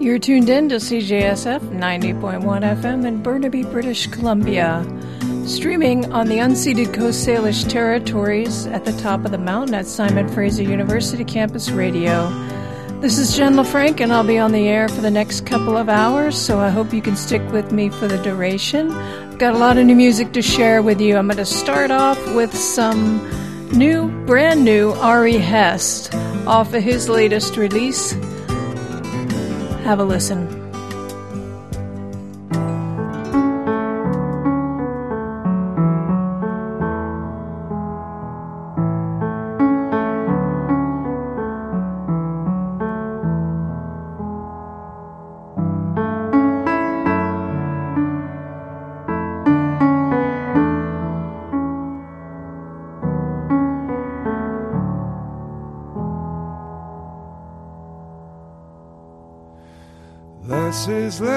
You're tuned in to CJSF 90.1 FM in Burnaby, British Columbia. Streaming on the unceded Coast Salish territories at the top of the mountain at Simon Fraser University Campus Radio. This is Jen LaFranc, and I'll be on the air for the next couple of hours, so I hope you can stick with me for the duration. I've got a lot of new music to share with you. I'm going to start off with some new, brand new Ari Hest off of his latest release. Have a listen.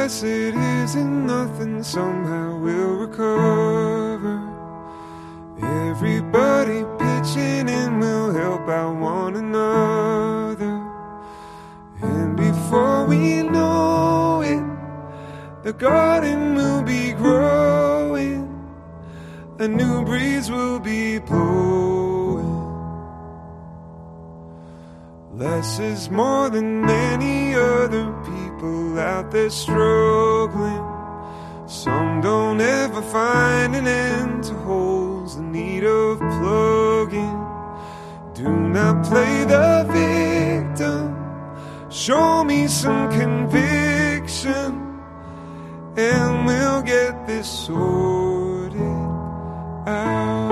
Is less, it isn't nothing, somehow we'll recover. Everybody pitching in will help out one another. And before we know it, the garden will be growing, a new breeze will be blowing. Less is more than many other people out there struggling. Some don't ever find an end to holes in need of plugging. Do not play the victim. Show me some conviction, and we'll get this sorted out.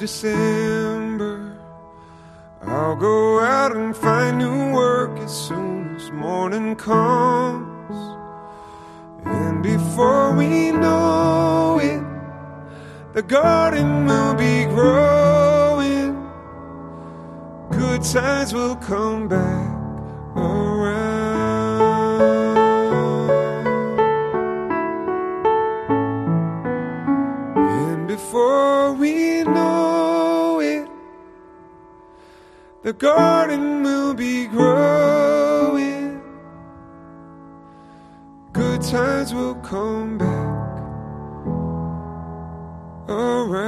December. I'll go out and find new work as soon as morning comes. And before we know it, the garden will be growing. Good times will come back the garden will be growing. Good times will come back around.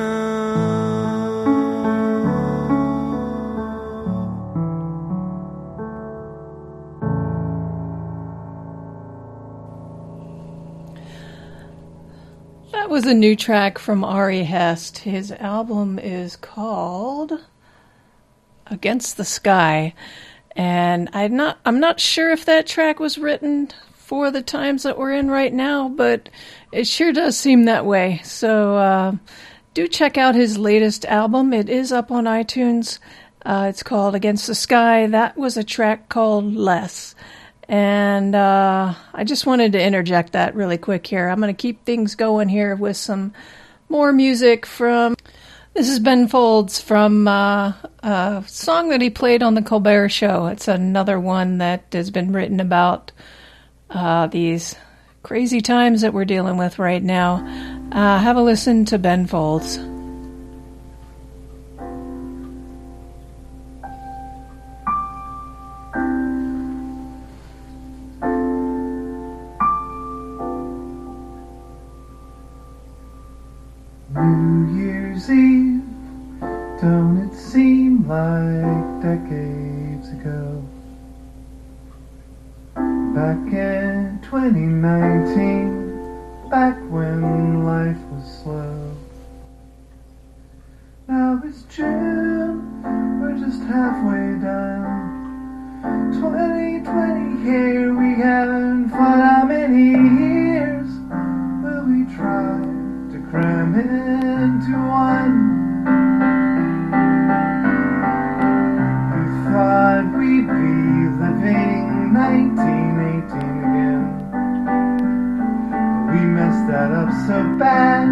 That was a new track from Ari Hest. His album is called Against the Sky. And I'm not I'm not sure if that track was written for the times that we're in right now, but it sure does seem that way. So uh, do check out his latest album. It is up on iTunes. Uh, it's called Against the Sky. That was a track called Less. And uh, I just wanted to interject that really quick here. I'm going to keep things going here with some more music from. This is Ben Folds from uh, a song that he played on The Colbert Show. It's another one that has been written about uh, these crazy times that we're dealing with right now. Uh, have a listen to Ben Folds. Don't it seem like decades ago? Back in 2019, back when life was slow. Now it's June, we're just halfway done. 2020 here, we haven't fun how many years will we try to cram into one? Up so bad.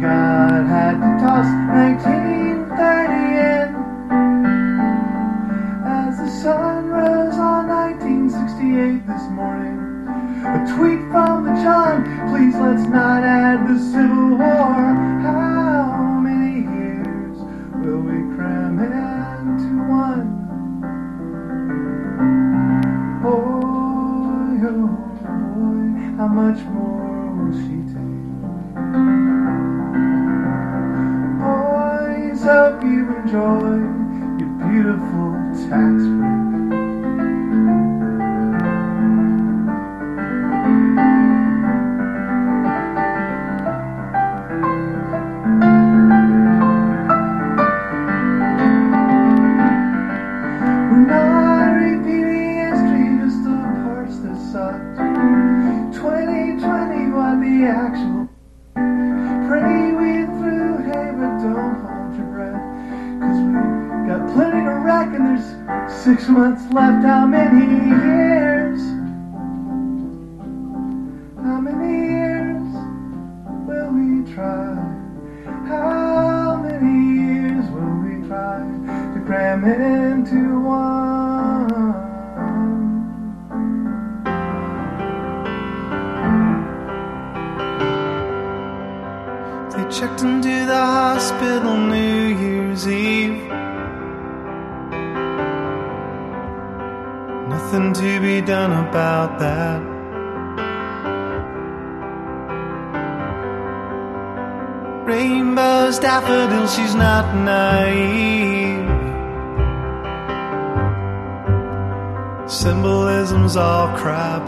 God had to toss 1930 in. As the sun rose on 1968 this morning, a tweet from the John, please let's not add the Civil War. How many years will we cram into one? Boy, oh boy, how much more hope you enjoy your beautiful tax break. Six months left. How many years? How many years will we try? How many years will we try to cram into one? They checked into the hospital New Nothing to be done about that. Rainbows, daffodils, she's not naive. Symbolism's all crap.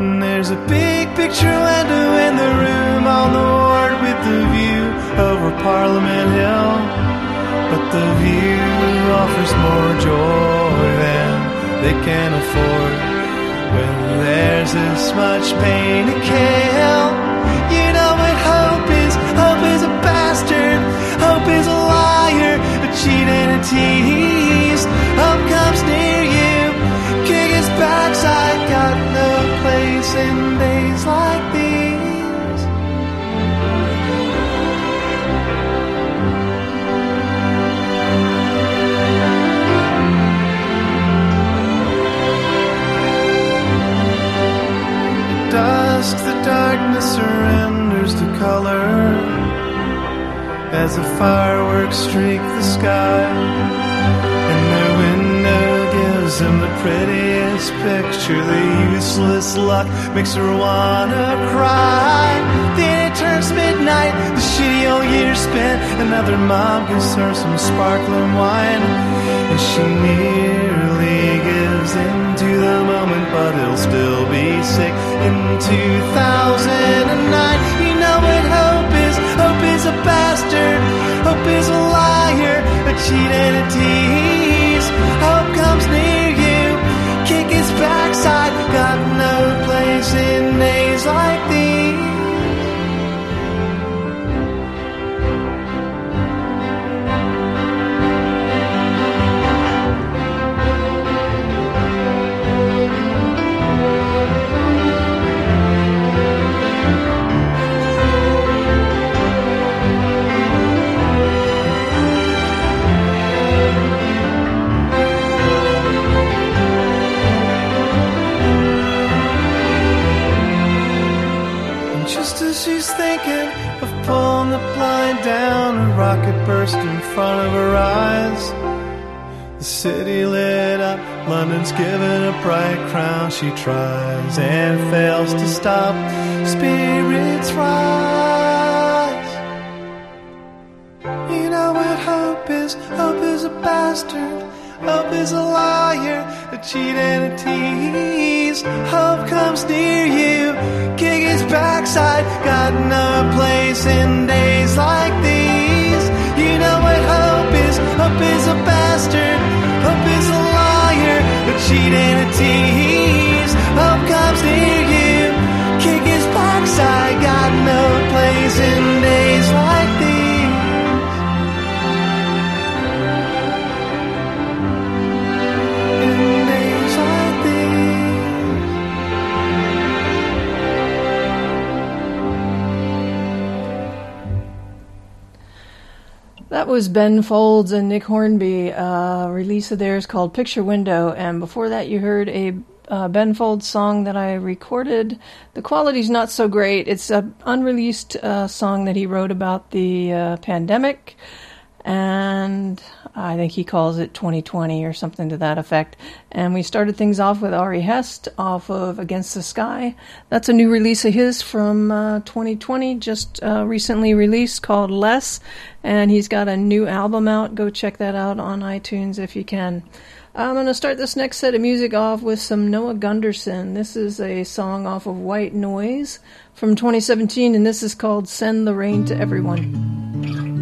And there's a big picture window in the room on the ward with the view over Parliament Hill. The view offers more joy than they can afford. When there's this much pain to kill, you know what hope is. Hope is a bastard. Hope is a liar, a cheat and a tease. Hope comes near you, kick his backside. Got no place in dusk, the darkness surrenders to color as the fireworks streak the sky. And their window gives them the prettiest picture. The useless luck makes her wanna cry. Then it turns midnight, the shitty old year spent. Another mom gives her some sparkling wine, and she nearly but he'll still be sick in 2009. You know what hope is? Hope is a bastard. Hope is a liar, a cheat and a tease. Down, a rocket burst in front of her eyes. The city lit up, London's given a bright crown. She tries and fails to stop. Spirits rise. You know what hope is? Hope is a bastard. Hope is a liar, a cheat and a tease. Hope comes near you, kick his backside. Got no place in days like these. You know what hope is? Hope is a bastard. Hope is a liar, a cheat and a tease. That was Ben Folds and Nick Hornby. Uh, release of theirs called Picture Window, and before that, you heard a uh, Ben Folds song that I recorded. The quality's not so great. It's an unreleased uh, song that he wrote about the uh, pandemic, and I think he calls it 2020 or something to that effect. And we started things off with Ari Hest off of Against the Sky. That's a new release of his from uh, 2020, just uh, recently released called Less. And he's got a new album out. Go check that out on iTunes if you can. I'm going to start this next set of music off with some Noah Gundersen. This is a song off of White Noise from 2017, and this is called Send the Rain to Everyone.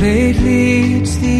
Lately it's the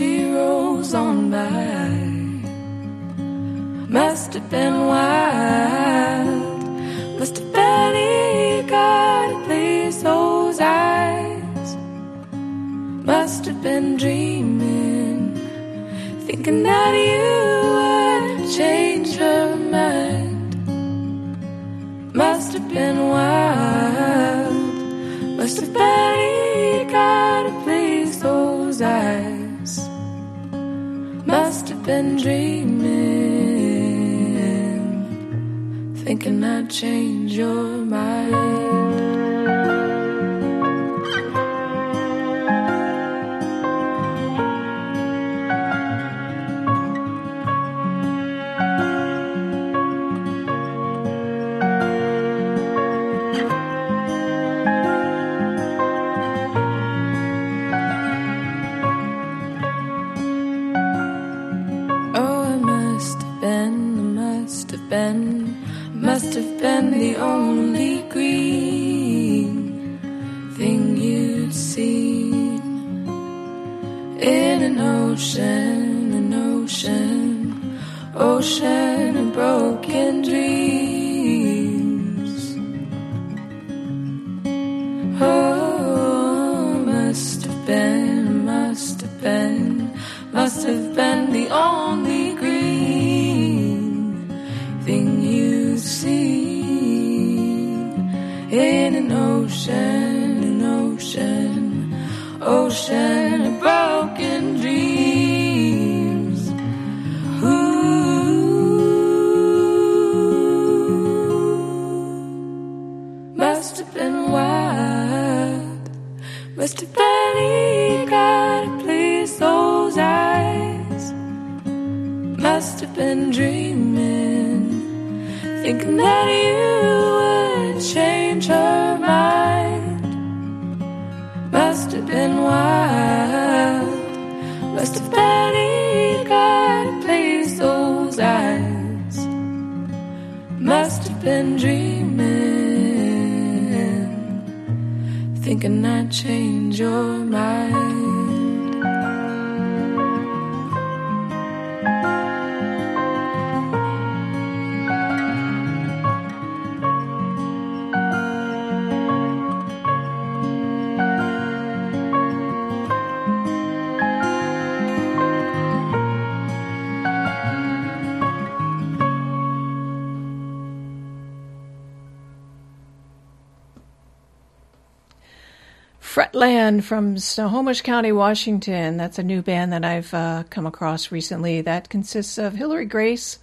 she from Snohomish County, Washington. That's a new band that I've uh, come across recently. That consists of Hillary Grace,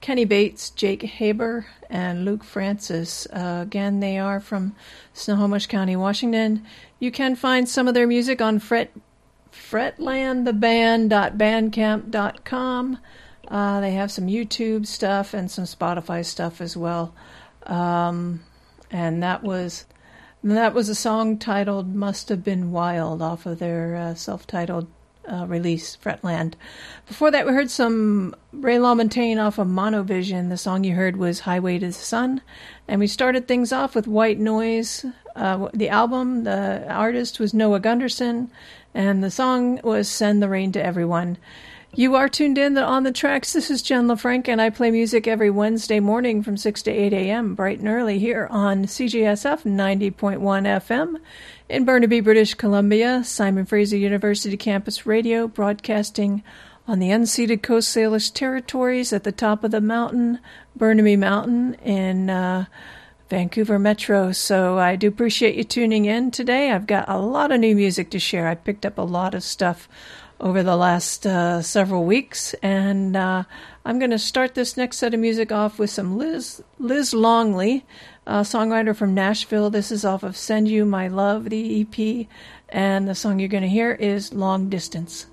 Kenny Bates, Jake Haber, and Luke Francis. Uh, again, they are from Snohomish County, Washington. You can find some of their music on Fret fretlandtheband.bandcamp.com. Uh, they have some YouTube stuff and some Spotify stuff as well. Um, and that was that was a song titled "Must Have Been Wild" off of their uh, self-titled uh, release, Fretland. Before that, we heard some Ray LaMontagne off of Monovision. The song you heard was "Highway to the Sun," and we started things off with White Noise. Uh, the album, the artist was Noah Gundersen, and the song was "Send the Rain to Everyone." You are tuned in on the tracks. This is Jen LaFranc, and I play music every Wednesday morning from 6 to 8 a.m., bright and early, here on CJSF 90.1 FM in Burnaby, British Columbia, Simon Fraser University Campus Radio, broadcasting on the unceded Coast Salish territories at the top of the mountain, Burnaby Mountain, in uh, Vancouver Metro. So I do appreciate you tuning in today. I've got a lot of new music to share. I picked up a lot of stuff over the last uh, several weeks, and uh, I'm going to start this next set of music off with some Liz Liz Longley, a songwriter from Nashville. This is off of "Send You My Love," the EP, and the song you're going to hear is "Long Distance."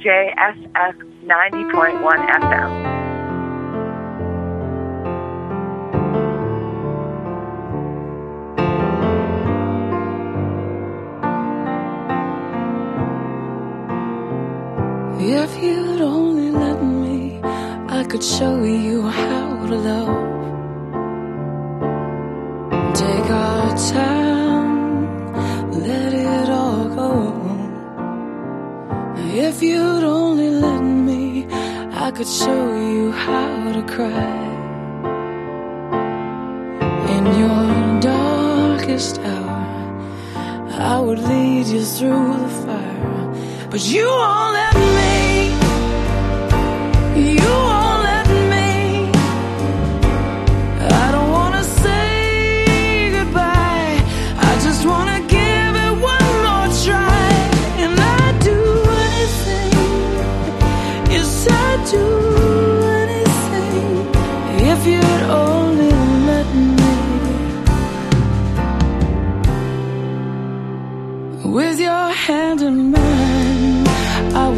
CJSF 90.1 FM. If you'd only let me, I could show you how to love. If you'd only let me, I could show you how to cry. In your darkest hour, I would lead you through the fire. But you won't let me. You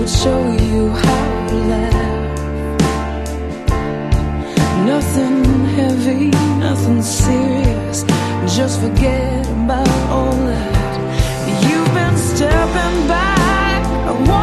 will show you how to laugh. Nothing heavy, nothing serious. Just forget about all that. You've been stepping back.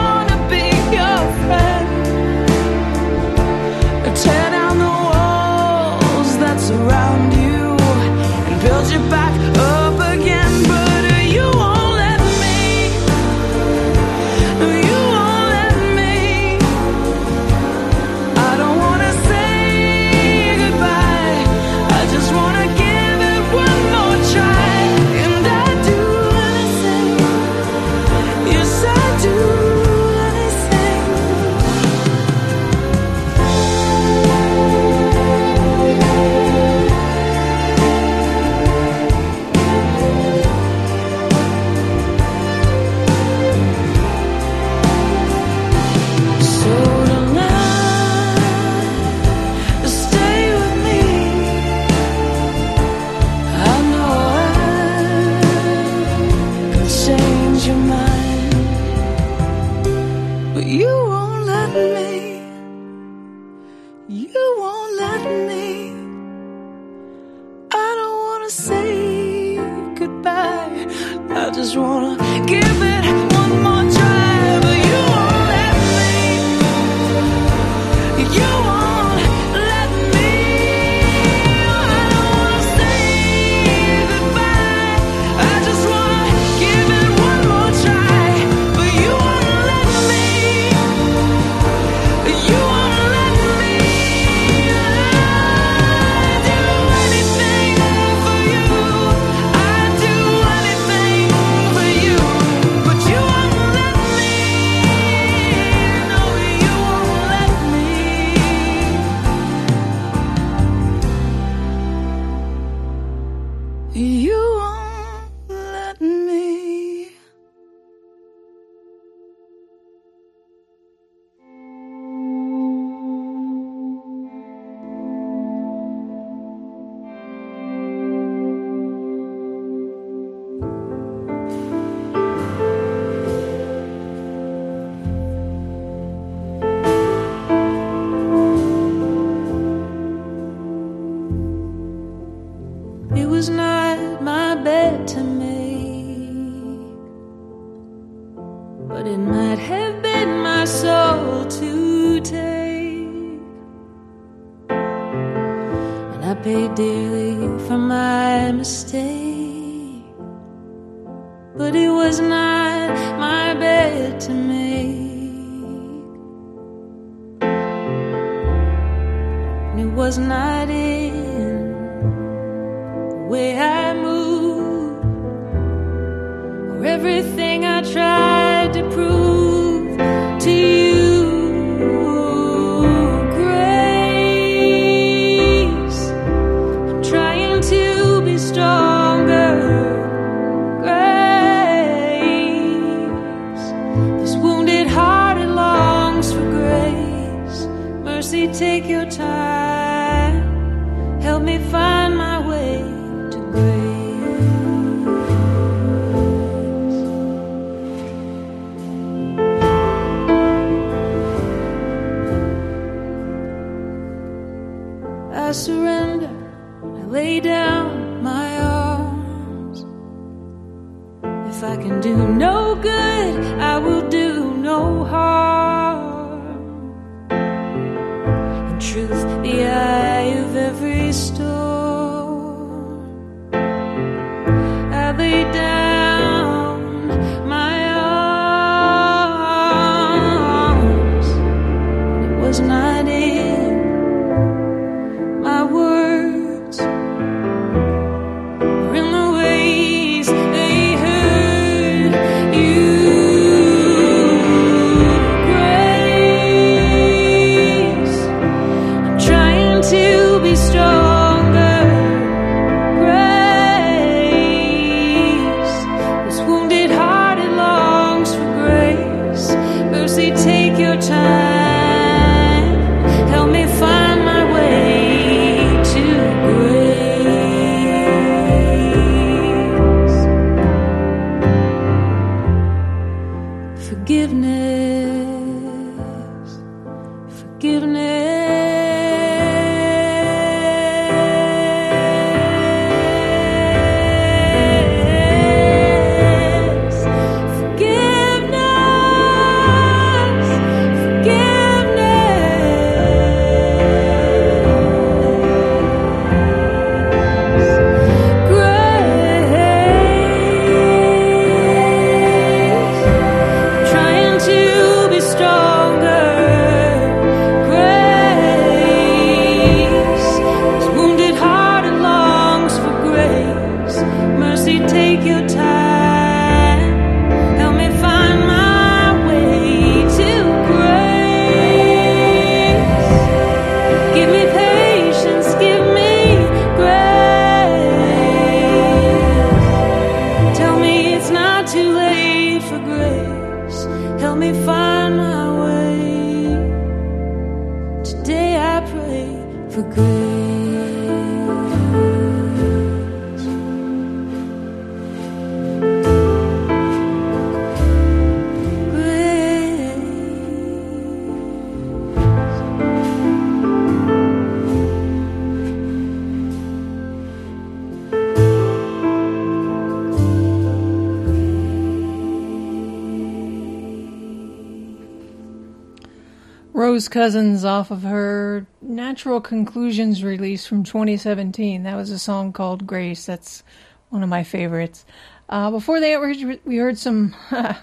Cousins off of her Natural Conclusions release from 2017. That was a song called Grace. That's one of my favorites. Uh, before that, we heard some.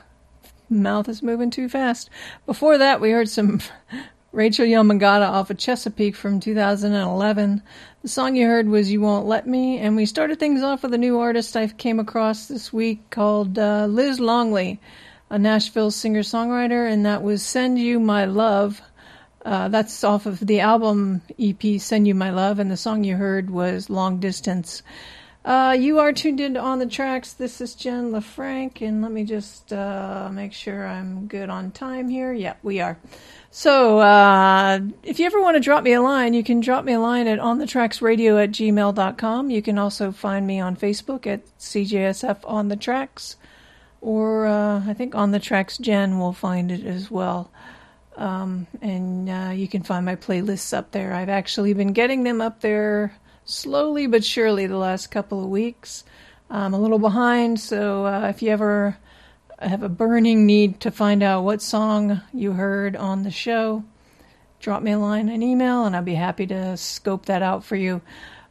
mouth is moving too fast. Before that, we heard some Rachel Yamagata off of Chesapeake from 2011. The song you heard was You Won't Let Me, and we started things off with a new artist I came across this week called uh, Liz Longley, a Nashville singer songwriter, and that was Send You My Love. Uh, that's off of the album EP Send You My Love, and the song you heard was Long Distance. Uh, you are tuned in On the Tracks. This is Jen LaFranc, and let me just uh, make sure I'm good on time here. Yeah, we are. So, uh, if you ever want to drop me a line, you can drop me a line at onthetracksradio at gmail.com. You can also find me on Facebook at CJSF On The Tracks, or uh, I think On The Tracks Jen will find it as well. Um, and uh, you can find my playlists up there. I've actually been getting them up there slowly but surely the last couple of weeks. I'm a little behind, so uh, if you ever have a burning need to find out what song you heard on the show, drop me a line, an email, and I'll be happy to scope that out for you.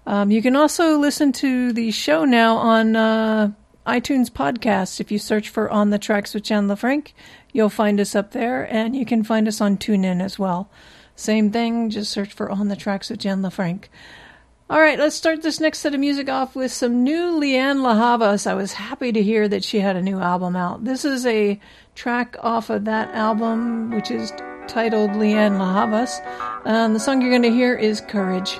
Um, you can also listen to the show now on uh, iTunes podcasts. If you search for On the Tracks with Jen LaFranc, you'll find us up there, and you can find us on TuneIn as well. Same thing, just search for On the Tracks with Jen LaFranc. All right, let's start this next set of music off with some new Lianne La Havas. I was happy to hear that she had a new album out. This is a track off of that album, which is titled Lianne La Havas. And the song you're going to hear is Courage.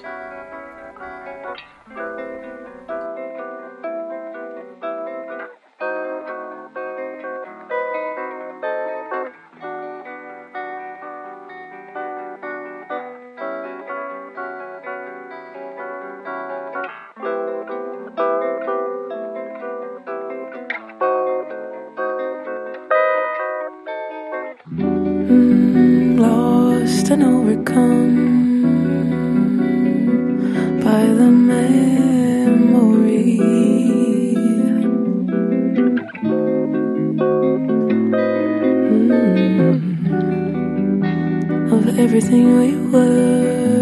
Everything we were,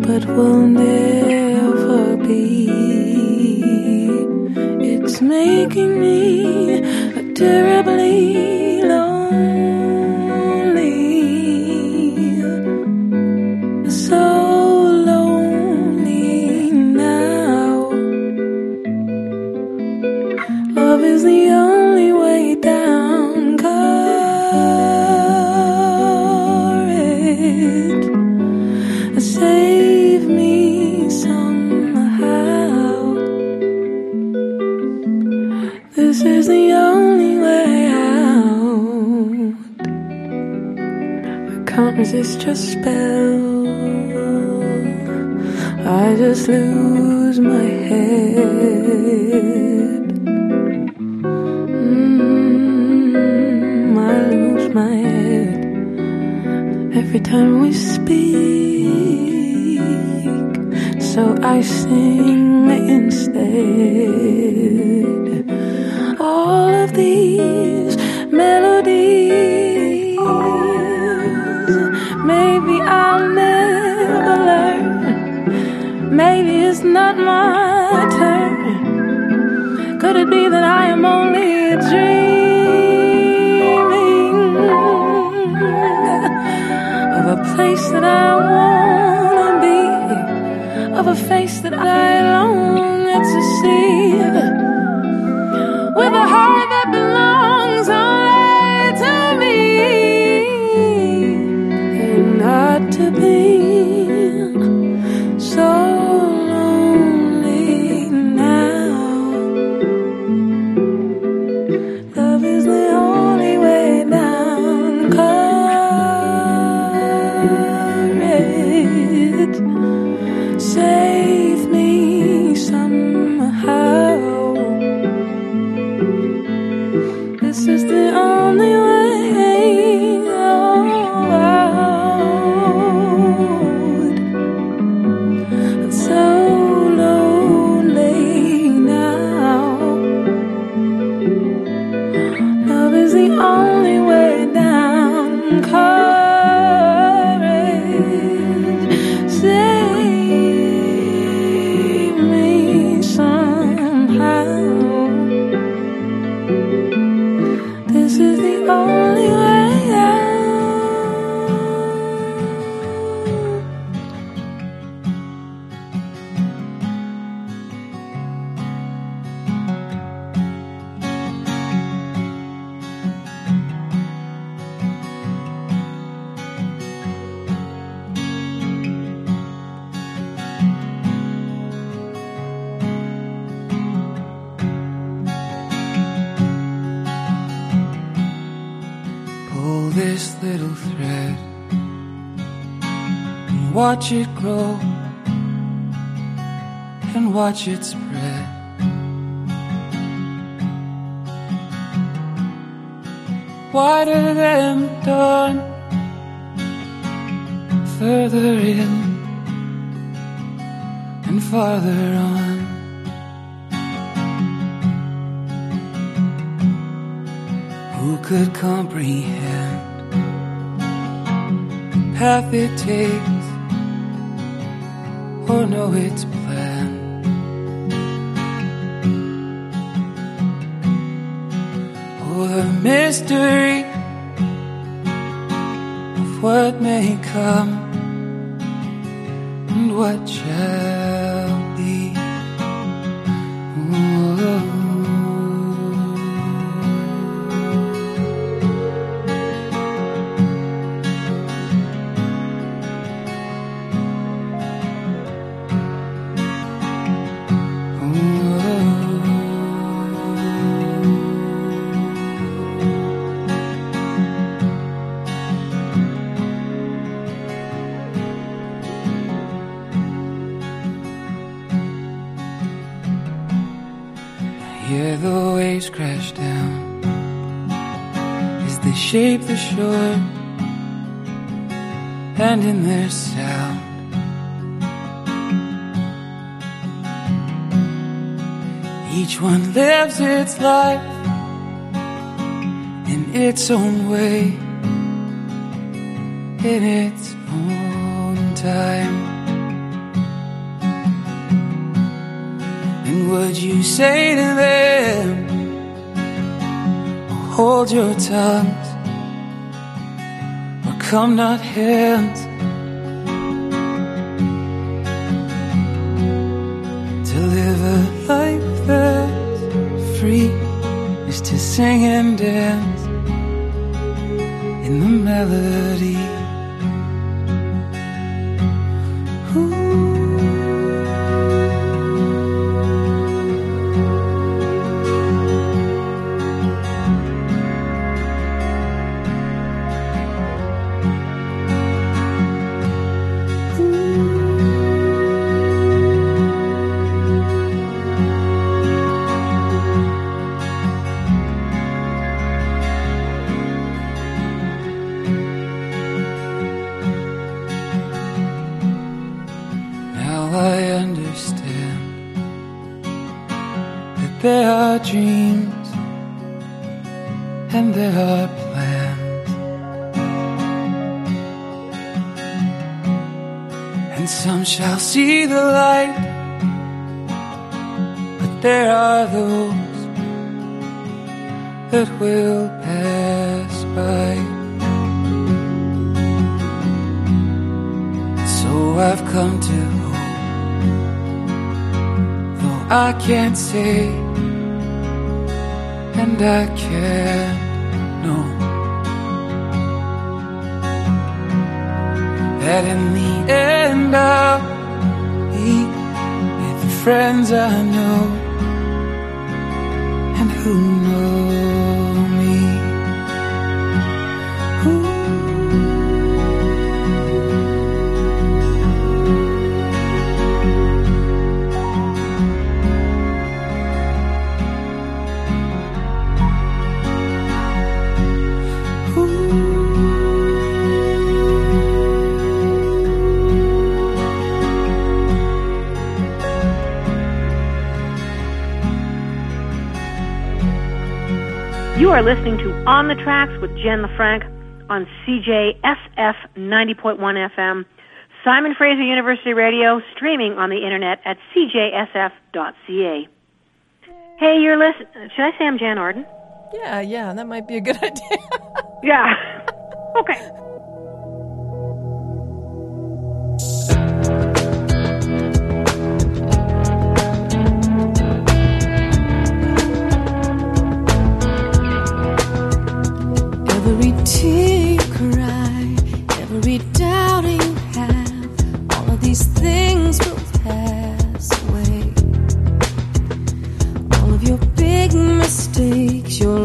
but we'll never be. It's making me terribly watch it spread. Wider than dawn, further in and farther on. Who could comprehend the path it takes or know its? Mystery of what may come and what shall the shore, and in their sound, each one lives its life in its own way, in its own time. And would you say to them, hold your tongues, or come not hands? To live a life that's free is to sing and dance listening to On the Tracks with Jen LaFranc on CJSF 90.1 FM, Simon Fraser University Radio, streaming on the internet at cjsf.ca. Hey, you're listening. Should I say I'm Jann Arden? Yeah, yeah, that might be a good idea. yeah. Okay. Takes your.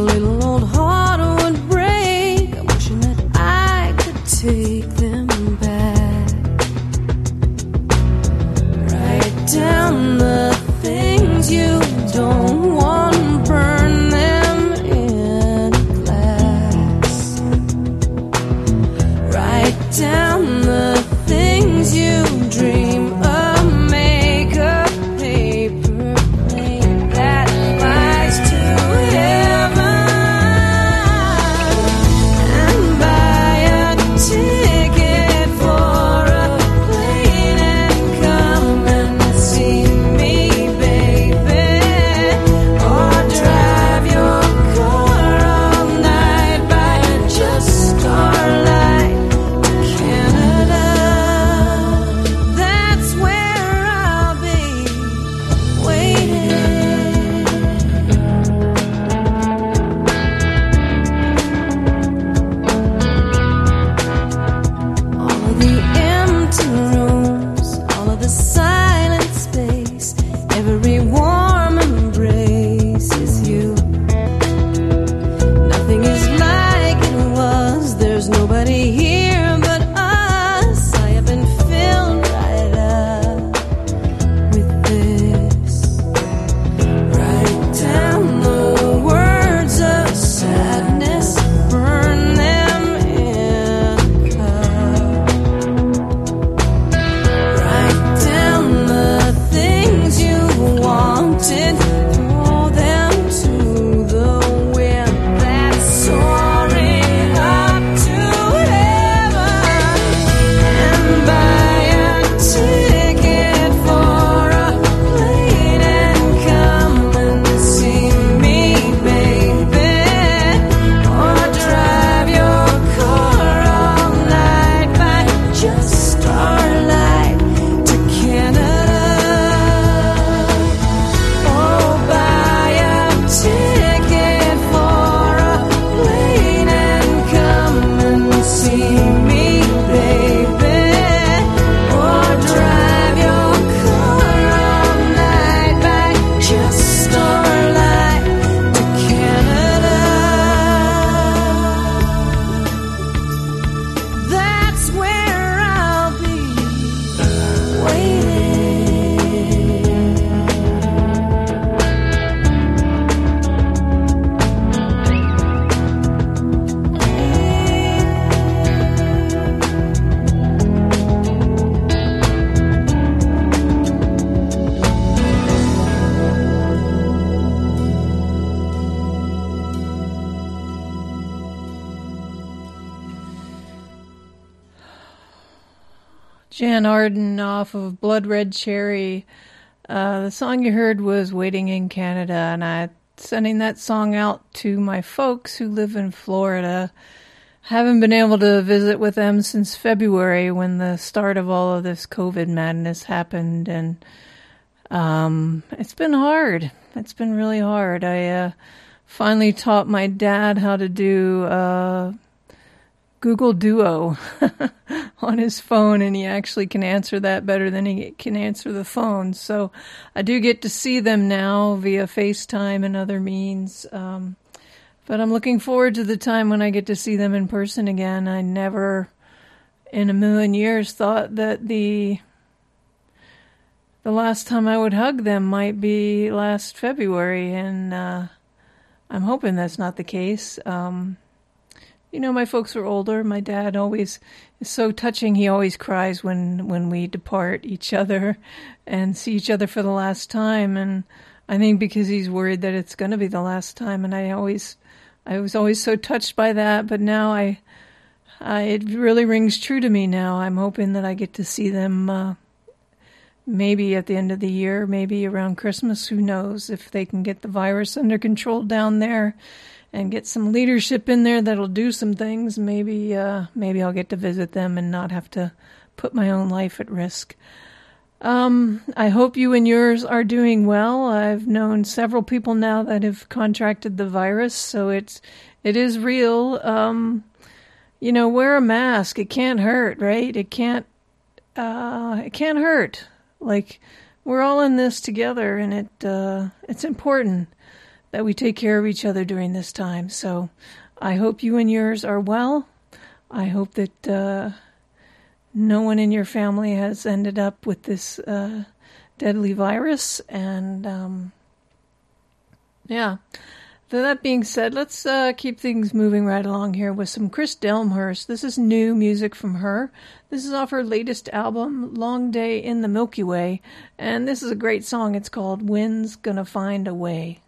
Jann Arden off of Blood Red Cherry. Uh, the song you heard was Waiting in Canada, and I'm sending that song out to my folks who live in Florida. Haven't been able to visit with them since February when the start of all of this COVID madness happened, and um, it's been hard. It's been really hard. I uh, finally taught my dad how to do. Uh, Google Duo on his phone, and he actually can answer that better than he can answer the phone. So I do get to see them now via FaceTime and other means. Um, but I'm looking forward to the time when I get to see them in person again. I never in a million years thought that the the last time I would hug them might be last February, and uh, I'm hoping that's not the case. Um, you know, my folks are older. My dad always is so touching. He always cries when when we depart each other and see each other for the last time. And I think because he's worried that it's going to be the last time. And I always, I was always so touched by that. But now I, I it really rings true to me now. I'm hoping that I get to see them. Uh, maybe at the end of the year, maybe around Christmas. Who knows if they can get the virus under control down there and get some leadership in there that'll do some things, maybe uh, maybe I'll get to visit them and not have to put my own life at risk. Um, I hope you and yours are doing well. I've known several people now that have contracted the virus, so it's it is real. Um, you know, wear a mask. It can't hurt, right? It can't. Uh, it can't hurt. Like we're all in this together, and it uh, it's important that we take care of each other during this time. So I hope you and yours are well. I hope that uh, no one in your family has ended up with this uh, deadly virus. And um, yeah. So that being said, let's uh, keep things moving right along here with some Kris Delmhorst. This is new music from her. This is off her latest album, Long Day in the Milky Way, and this is a great song. It's called Wind's Gonna Find a Way.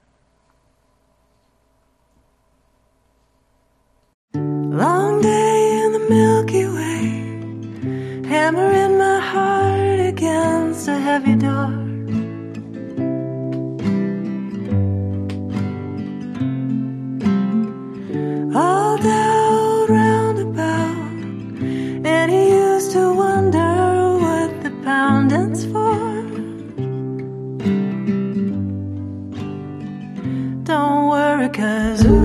Long day in the Milky Way, hammering my heart against a heavy door. All doubt roundabout, and he used to wonder what the pounding's for. Don't worry, cause ooh.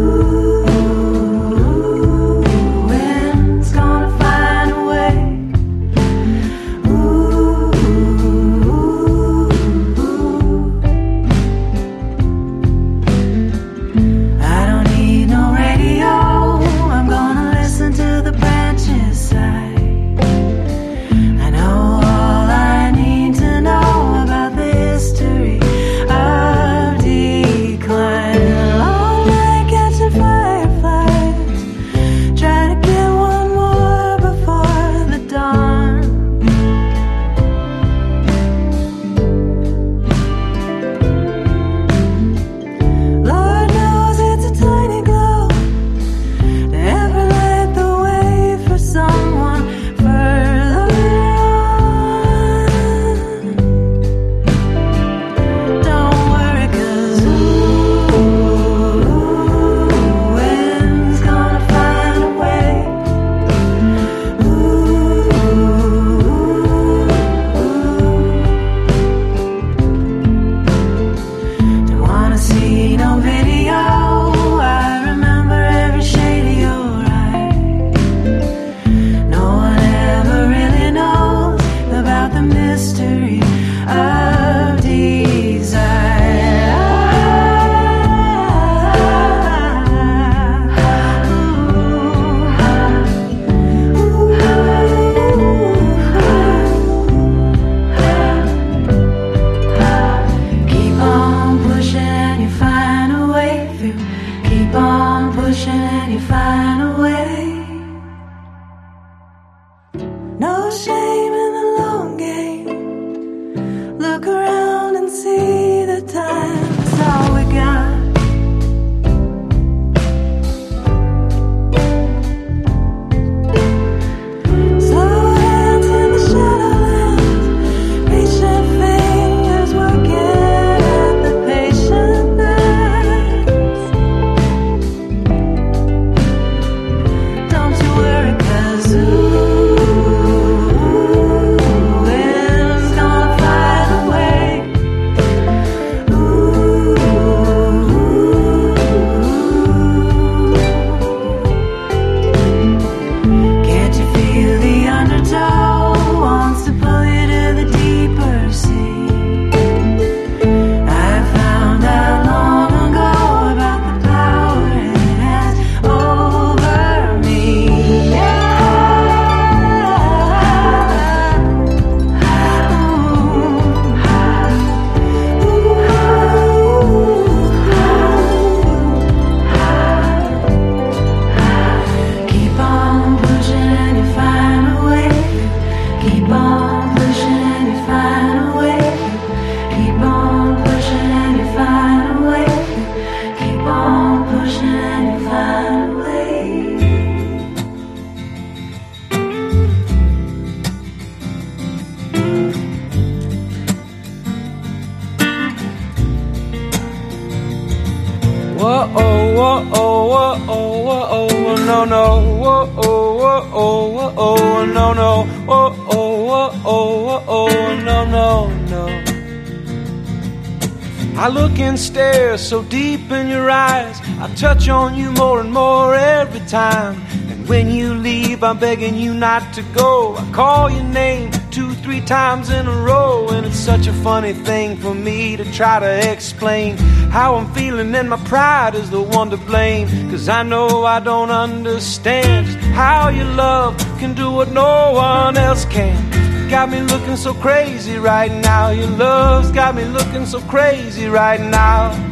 So deep in your eyes. I touch on you more and more every time. And when you leave, I'm begging you not to go. I call your name two, three times in a row. And it's such a funny thing for me to try to explain how I'm feeling, and my pride is the one to blame. Cause I know I don't understand how your love can do what no one else can. Got me looking so crazy right now. Your love's got me looking so crazy right now.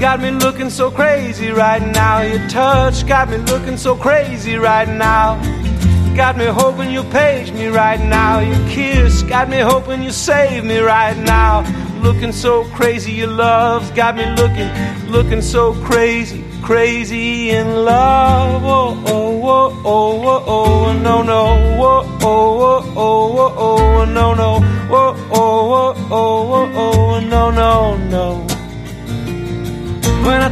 Got me looking so crazy right now. Your touch got me looking so crazy right now. Got me hoping you'll page me right now. Your kiss got me hoping you save me right now. Looking so crazy, your love's got me looking, looking so crazy, crazy in love. Oh, oh, oh, oh, oh, oh, no, no.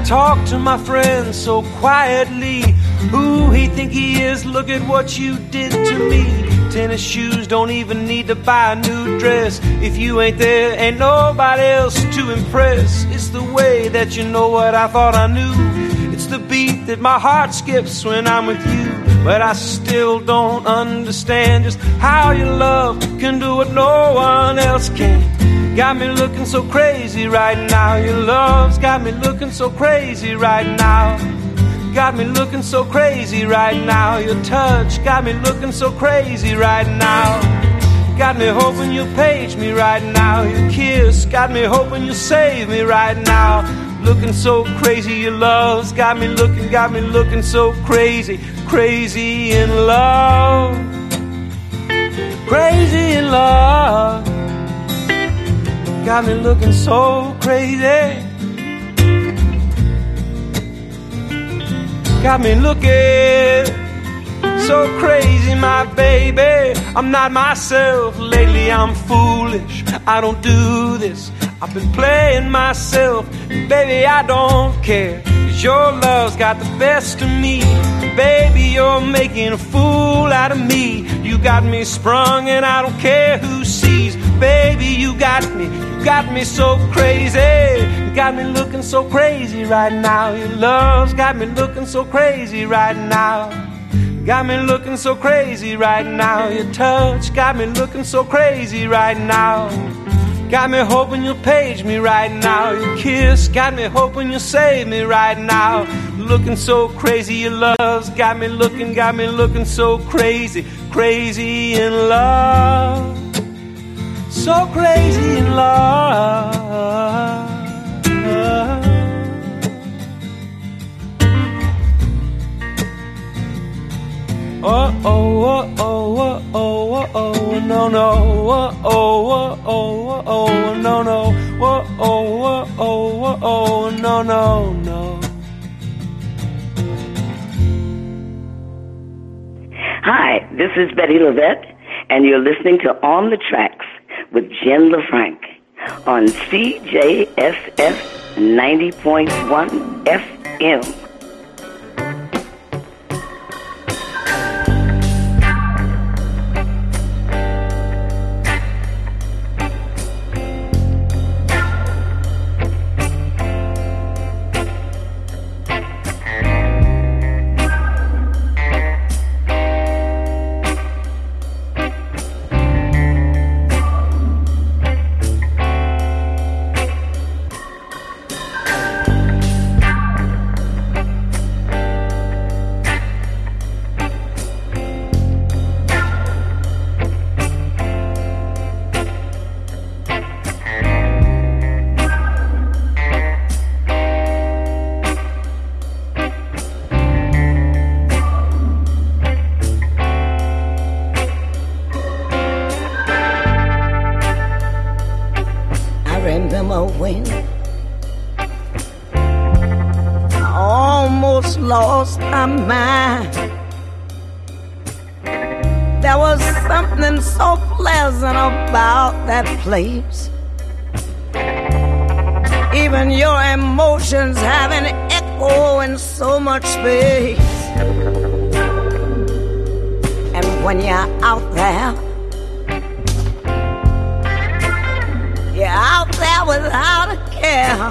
Talk to my friends so quietly, who he think he is? Look at what you did to me. Tennis shoes don't even need to buy a new dress. If you ain't there, ain't nobody else to impress. It's the way that you know what I thought I knew. It's the beat that my heart skips when I'm with you. But I still don't understand just how your love can do what no one else can. Got me looking so crazy right now. Your love's got me looking so crazy right now. Got me looking so crazy right now. Your touch got me looking so crazy right now. Got me hoping you'll page me right now. Your kiss got me hoping you'll save me right now. Looking so crazy, your love's got me looking, got me looking so crazy, crazy in love. Crazy in love. Got me looking so crazy. Got me looking so crazy, my baby. I'm not myself. Lately, I'm foolish. I don't do this. I've been playing myself. Baby, I don't care. Cause your love's got the best of me. Baby, you're making a fool out of me. You got me sprung, and I don't care who sees. Baby, you got me. Got me so crazy. Got me looking so crazy right now. Your love's got me looking so crazy right now. Got me looking so crazy right now. Your touch got me looking so crazy right now. Got me hoping you'll page me right now. Your kiss got me hoping you'll save me right now. Looking so crazy, your love's got me looking, got me looking so crazy, crazy in love. So crazy in love. Oh, oh, oh, oh, oh, oh, oh, no, no, oh, oh, oh, oh, oh, no, no, oh, oh, oh, oh, oh, no, no, no. Hi, this is Bettye LaVette, and you're listening to On the Tracks with Jen LeFranc on CJSF 90.1 FM. There was something so pleasant about that place. Even your emotions have an echo in so much space. And when you're out there. You're out there without a care.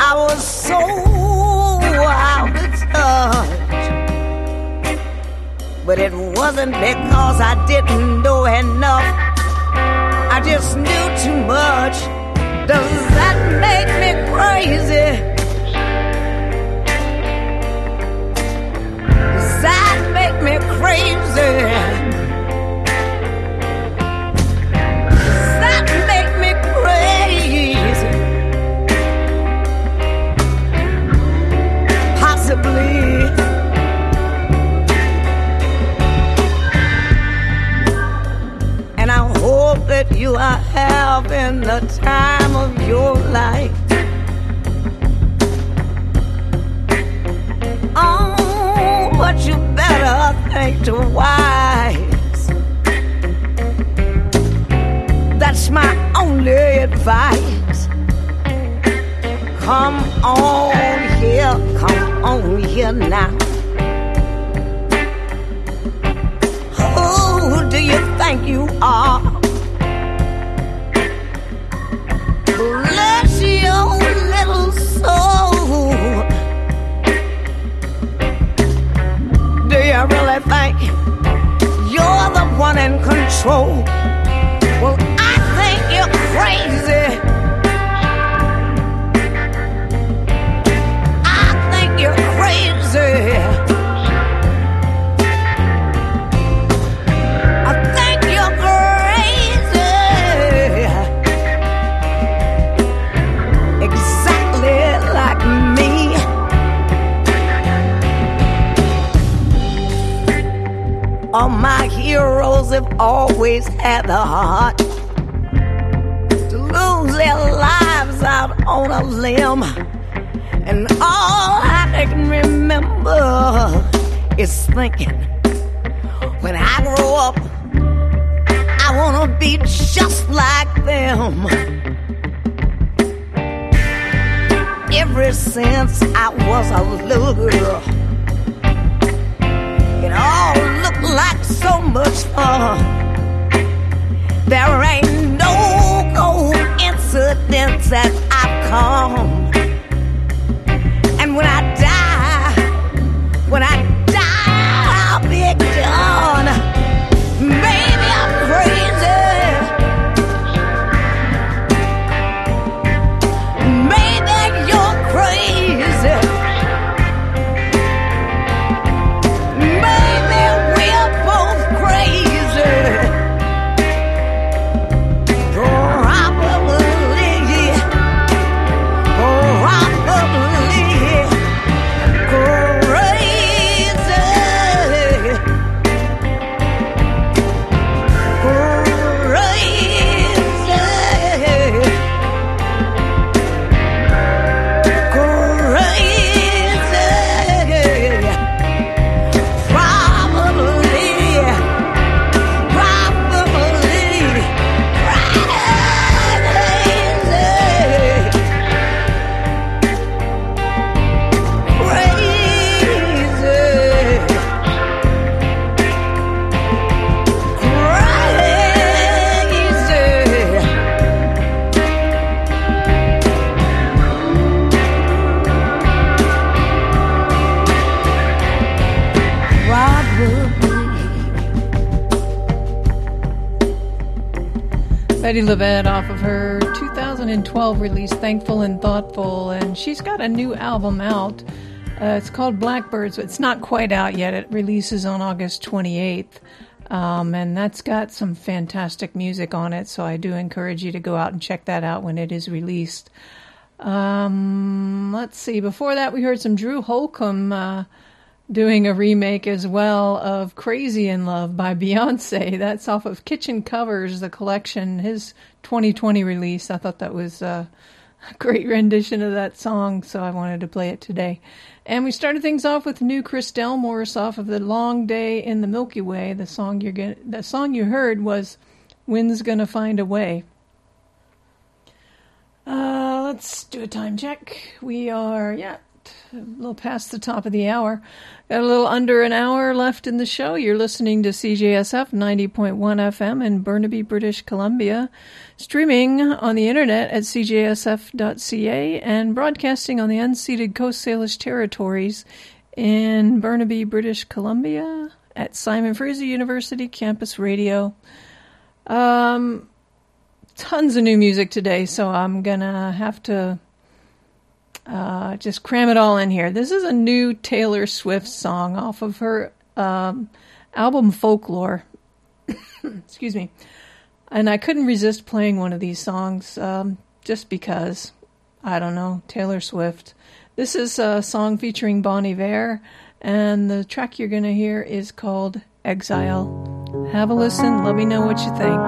I was so out of touch. But it wasn't because I didn't know enough. I just knew too much. Does that make me crazy? Does that make me crazy? That you are having the time of your life. Oh, but you better think twice. That's my only advice. Come on here, come on here now. Who do you think you are? You really think you're the one in control? Well, I think you're crazy. I think you're crazy. Heroes have always had the heart to lose their lives out on a limb. And all I can remember is thinking, when I grow up, I wanna be just like them. Ever since I was a little girl, it all like so much fun. There ain't no coincidence that I've come. And when I die, when I die, I'll be gone. LaVette off of her 2012 release, Thankful and Thoughtful, and she's got a new album out. Uh, it's called Blackbirds. But it's not quite out yet. It releases on August 28th, um, and that's got some fantastic music on it. So I do encourage you to go out and check that out when it is released. Um, let's see. Before that, we heard some Drew Holcomb uh, doing a remake as well of Crazy in Love by Beyonce. That's off of Kitchen Covers, the collection, his 2020 release. I thought that was uh, a great rendition of that song, so I wanted to play it today. And we started things off with new Kris Delmhorst off of the Long Day in the Milky Way. The song you're gonna, the song you heard was "Wind's Gonna Find a Way." Uh, let's do a time check. We are yeah a little past the top of the hour. Got a little under an hour left in the show. You're listening to CJSF 90.1 FM in Burnaby, British Columbia, streaming on the internet at cjsf.ca and broadcasting on the unceded Coast Salish territories in Burnaby, British Columbia at Simon Fraser University Campus Radio. Um, tons of new music today, so I'm gonna have to uh, just cram it all in here. This is a new Taylor Swift song off of her um, album Folklore. Excuse me. And I couldn't resist playing one of these songs um, just because. I don't know, Taylor Swift. This is a song featuring Bon Iver, and the track you're going to hear is called Exile. Have a listen, let me know what you think.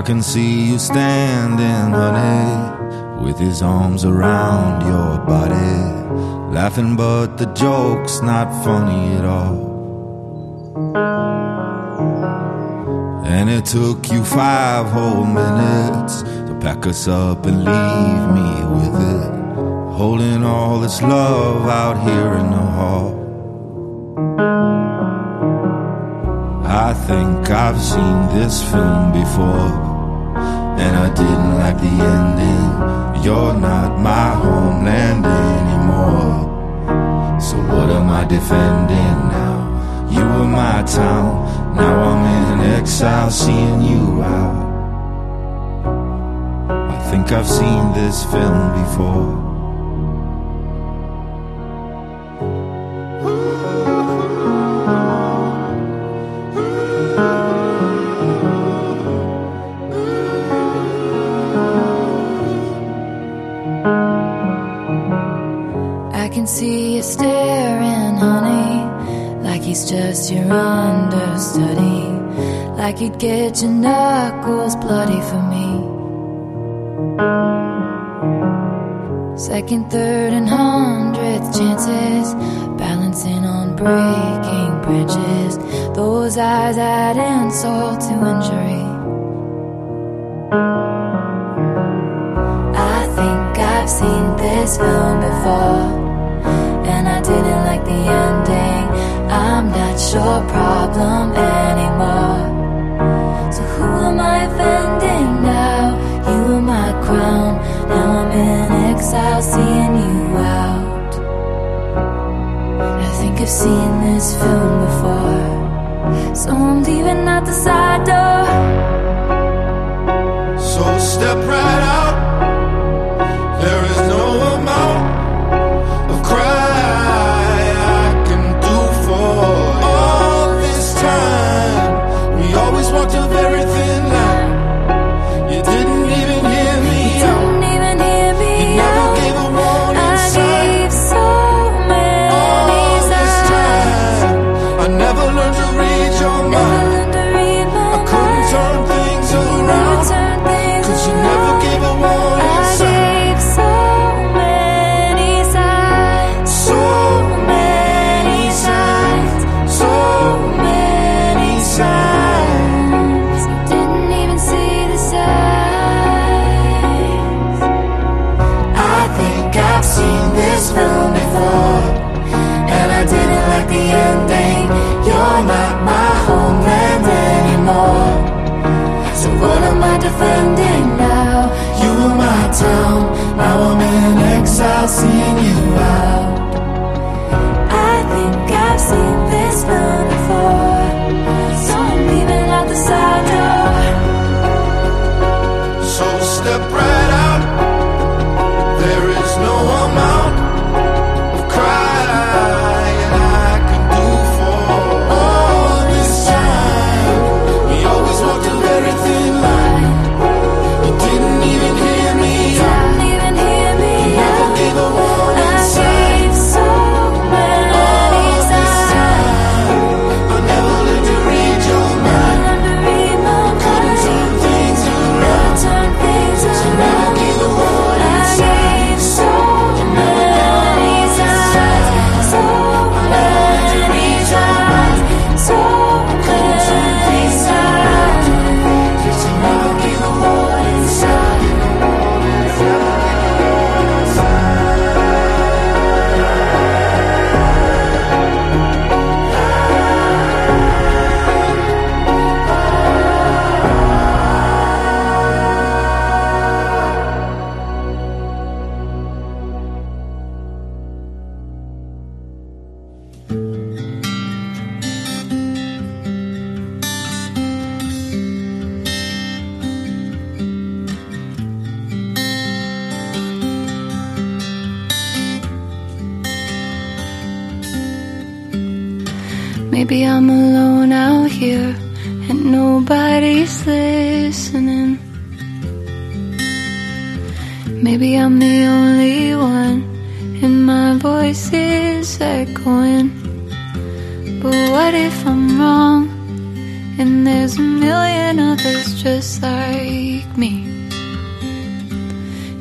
I can see you standing, honey, with his arms around your body, laughing, but the joke's not funny at all. And it took you five whole minutes to pack us up and leave me with it, holding all this love out here in the hall. I think I've seen this film before, and I didn't like the ending. You're not my homeland anymore. So what am I defending now? You were my town, now I'm in exile, seeing you out. I think I've seen this film before. See you staring, honey, like he's just your understudy, like you'd get your knuckles bloody for me. Second, third, and hundredth chances, balancing on breaking branches. Those eyes add insult to injury. I think I've seen this film before, and I didn't like the ending. I'm not your problem anymore. So who am I offending now? You were my crown, now I'm in exile, seeing you out. I think I've seen this film before, so I'm leaving out the side door. So step right out.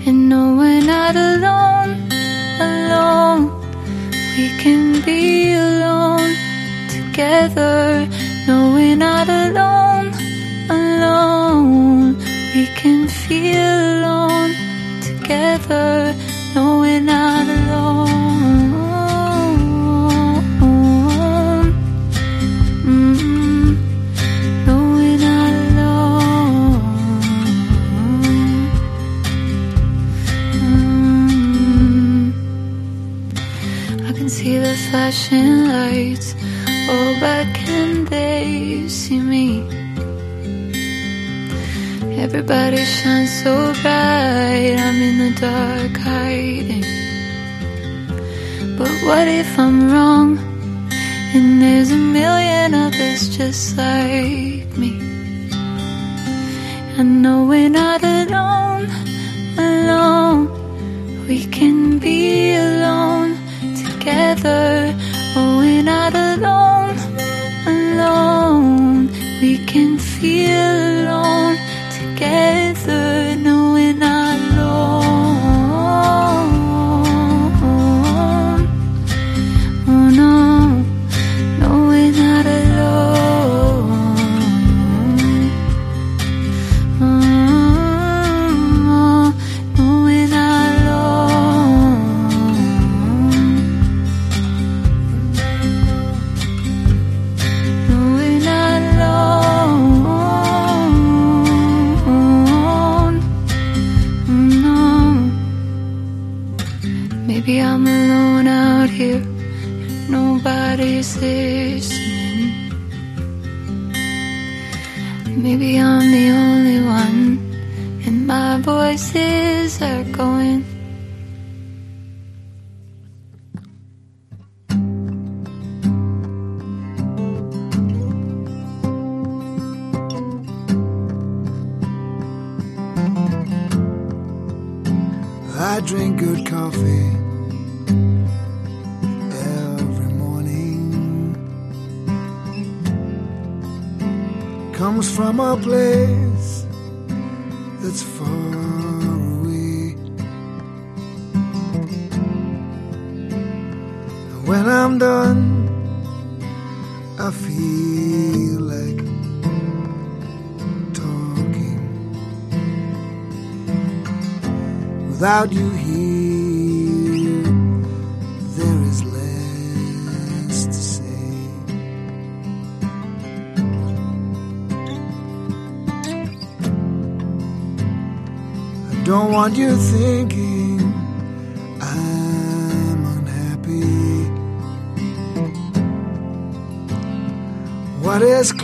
And no, we're not alone, alone. We can be alone together. No, we're not alone, alone. We can feel alone together. No, we're not flashing lights. Oh, but can they see me? Everybody shines so bright. I'm in the dark hiding. But what if I'm wrong? And there's a million others just like me. I know we're not alone, alone. We can be alone together. Not alone, alone. We can feel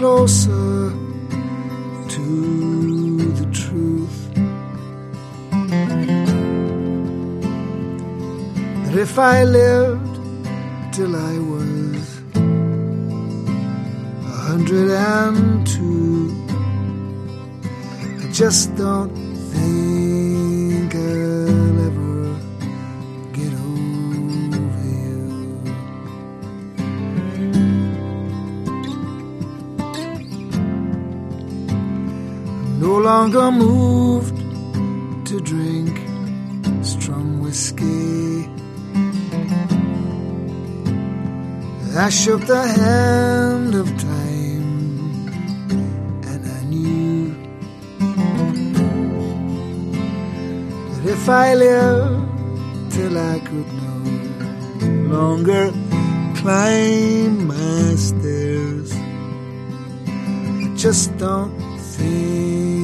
closer to the truth? that if I lived to drink strong whiskey. I shook the hand of time and I knew that if I lived till I could no longer climb my stairs, I just don't think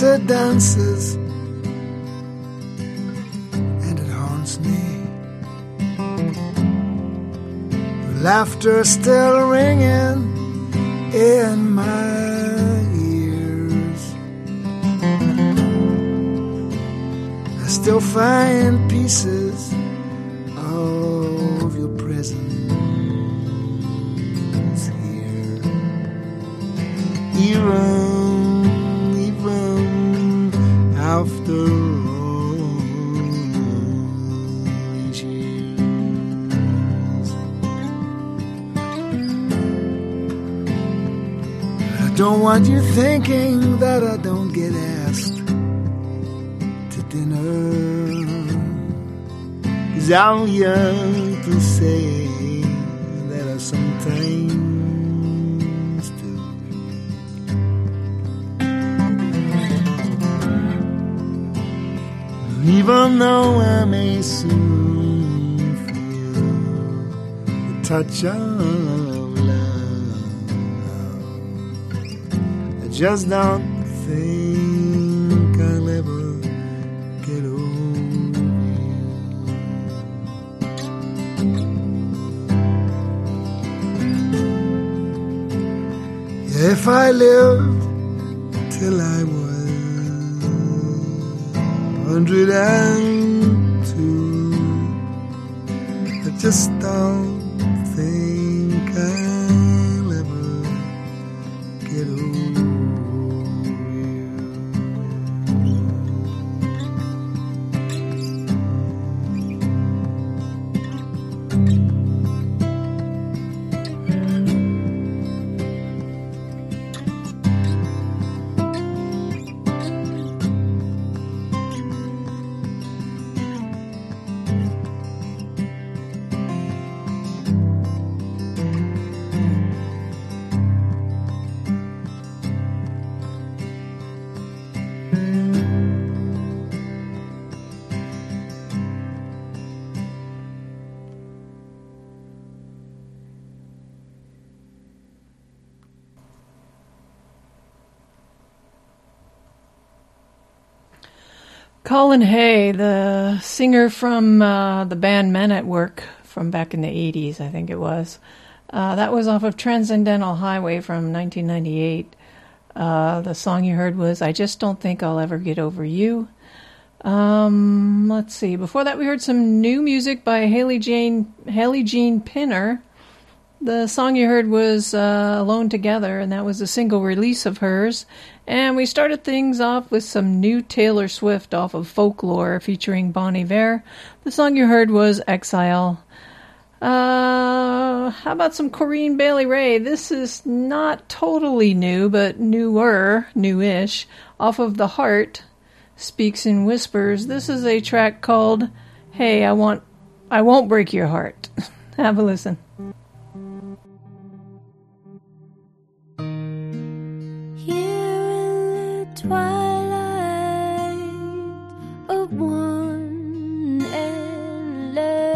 it dances and it haunts me. Laughter still ringing in my ears. I still find pieces of your presence here. Even, don't want you thinking that I don't get asked to dinner. Cause I'm young to say that I sometimes do. Even though I may soon feel the touch of just don't think I'll ever get over you. If I lived till I was hundred and Colin Hay, the singer from uh, the band Men at Work from back in the 80s, I think it was. Uh, that was off of Transcendental Highway from 1998. Uh, the song you heard was I Just Don't Think I'll Ever Get Over You. Um, let's see. Before that, we heard some new music by Haley Jane Haley Jean Pinner. The song you heard was uh, Alone Together, and that was a single release of hers. And we started things off with some new Taylor Swift off of Folklore featuring Bon Iver. The song you heard was Exile. Uh, how about some Corinne Bailey Rae? This is not totally new, but newer, newish, off of The Heart Speaks in Whispers. This is a track called Hey, I want I won't break your heart. Have a listen. Twilight of one endless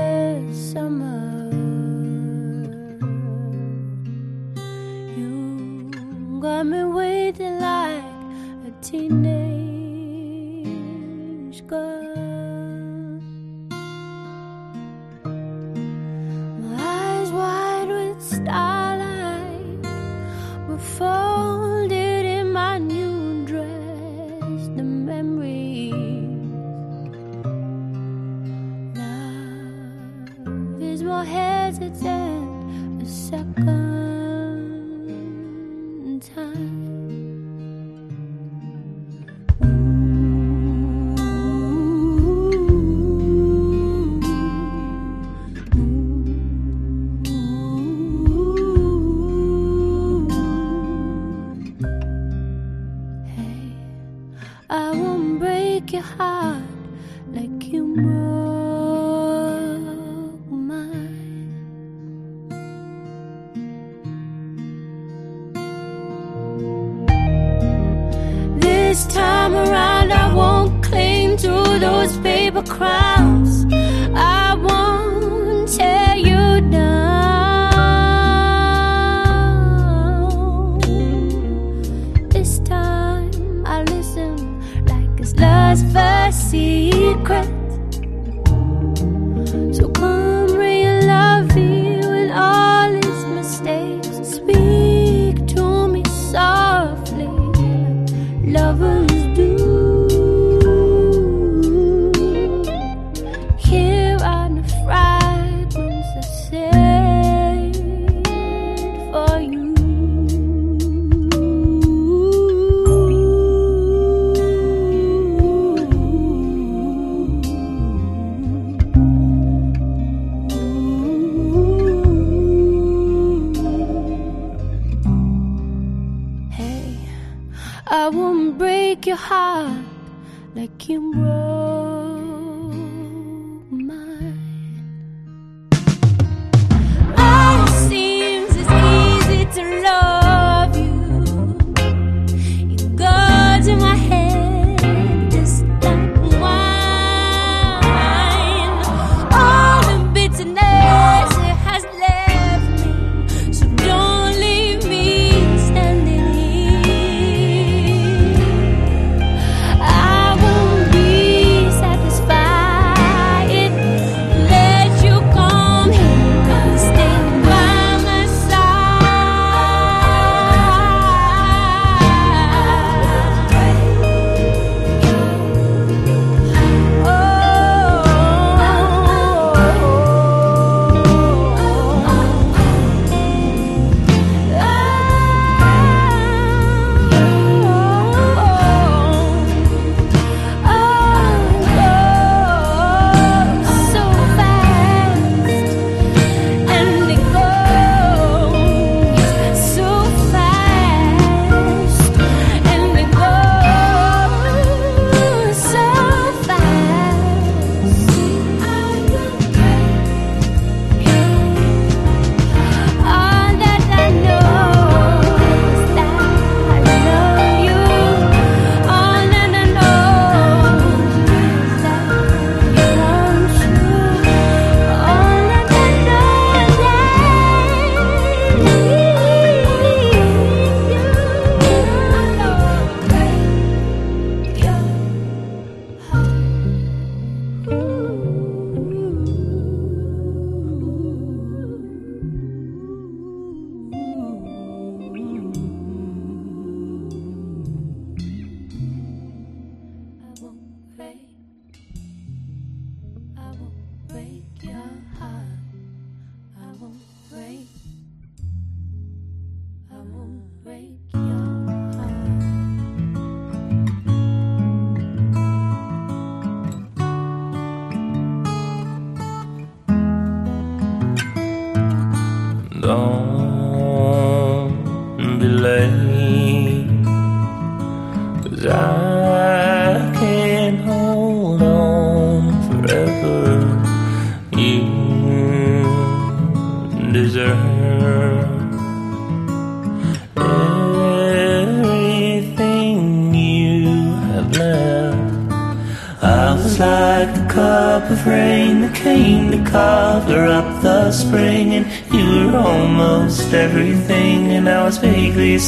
summer. You got me waiting like a teenage girl. My eyes wide with starlight were a second time. I won't break your heart paper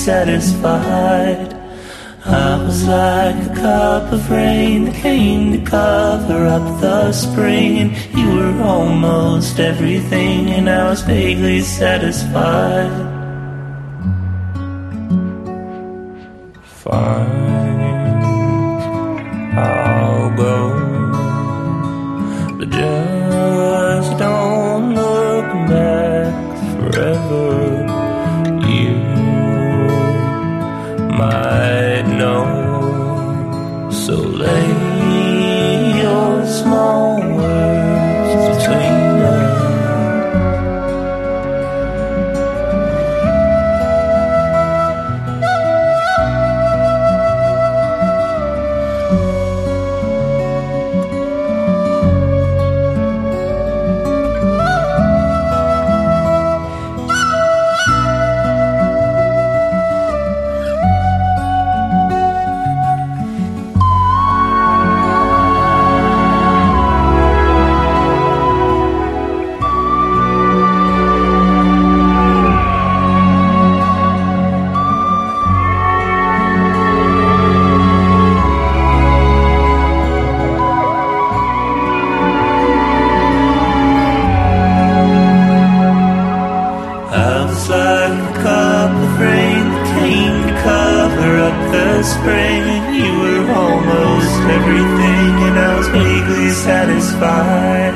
satisfied. I was like a cup of rain that came to cover up the spring. And you were almost everything, and I was vaguely satisfied. the spring You were almost everything And I was vaguely satisfied.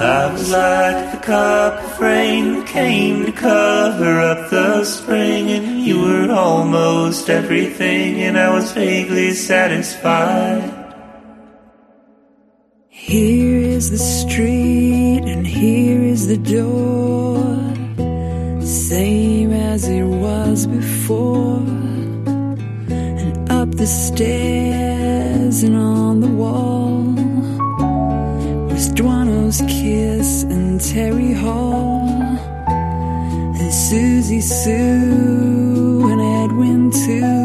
I was like the cup of rain that came to cover up the spring And you were almost everything And I was vaguely satisfied. Here is the street and here is the door Same as it was before stairs and on the wall. Was Duano's kiss and Terry Hall. And Susie Sue and Edwyn too.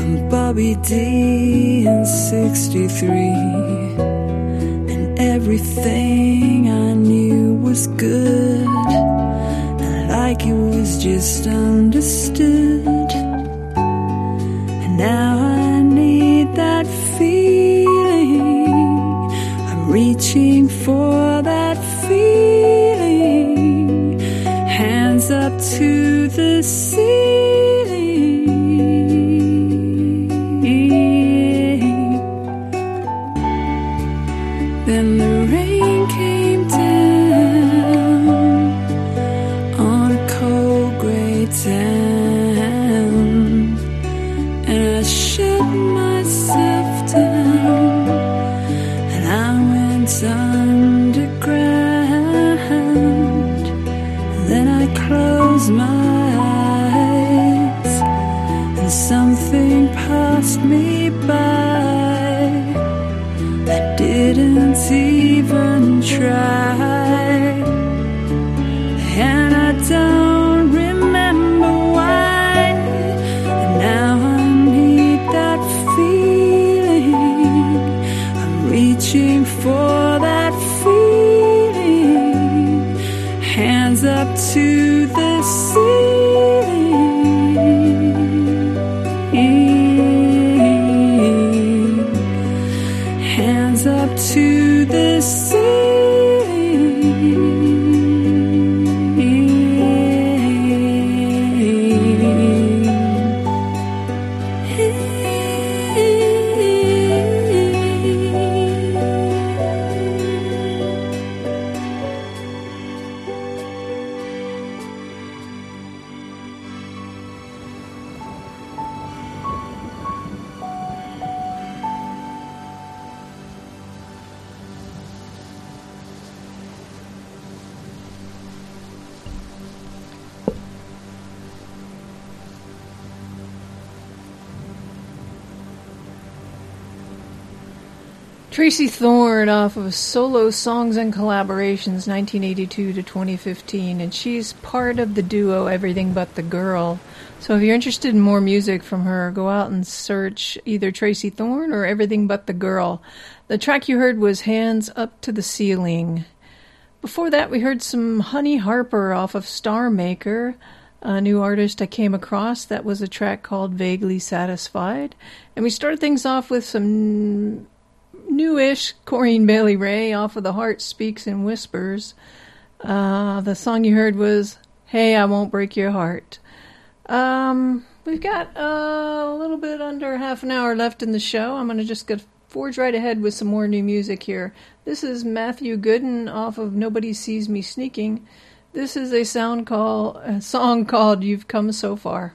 And Bobby D and 63 and everything I knew was good. And like it was just understood. For that feeling. Hands up to the ceiling. Tracey Thorn off of Solo Songs and Collaborations 1982 to 2015, and she's part of the duo Everything But the Girl. So if you're interested in more music from her, go out and search either Tracey Thorn or Everything But the Girl. The track you heard was Hands Up to the Ceiling. Before that, we heard some Honey Harper off of Starmaker, a new artist I came across. That was a track called Vaguely Satisfied. And we started things off with some newish Corinne Bailey Rae off of The Heart Speaks in Whispers. Uh, the song you heard was Hey, I Won't Break Your Heart. Um, we've got a little bit under half an hour left in the show. I'm going to just go forge right ahead with some more new music here. This is Matthew Gooden off of Nobody Sees Me Sneaking. This is a sound call, a song called You've Come So Far.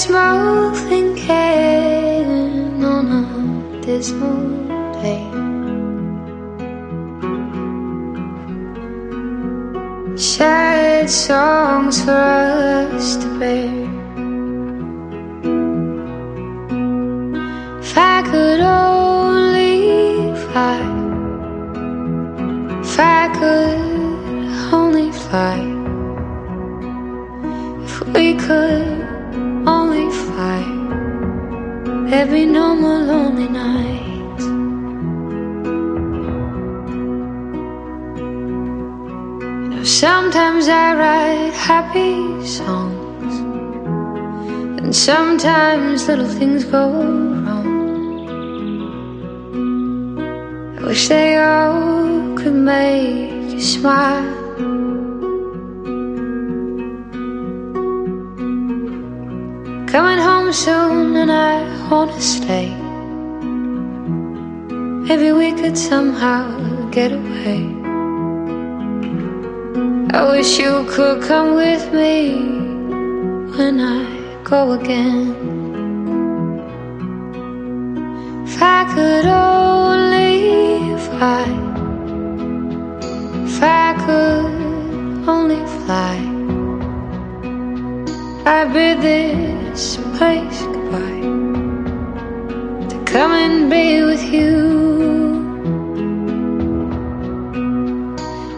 Just dismal thinking on a dismal day. Sad songs for us to bear. If I could only fly, if I could only fly, if we could there'd be no more lonely nights. You know, sometimes I write happy songs, and sometimes little things go wrong. I wish they all could make you smile. Coming home soon and I wanna stay. Maybe we could somehow get away. I wish you could come with me when I go again. If I could only fly, if I could only fly, I bid this place goodbye to come and be with you.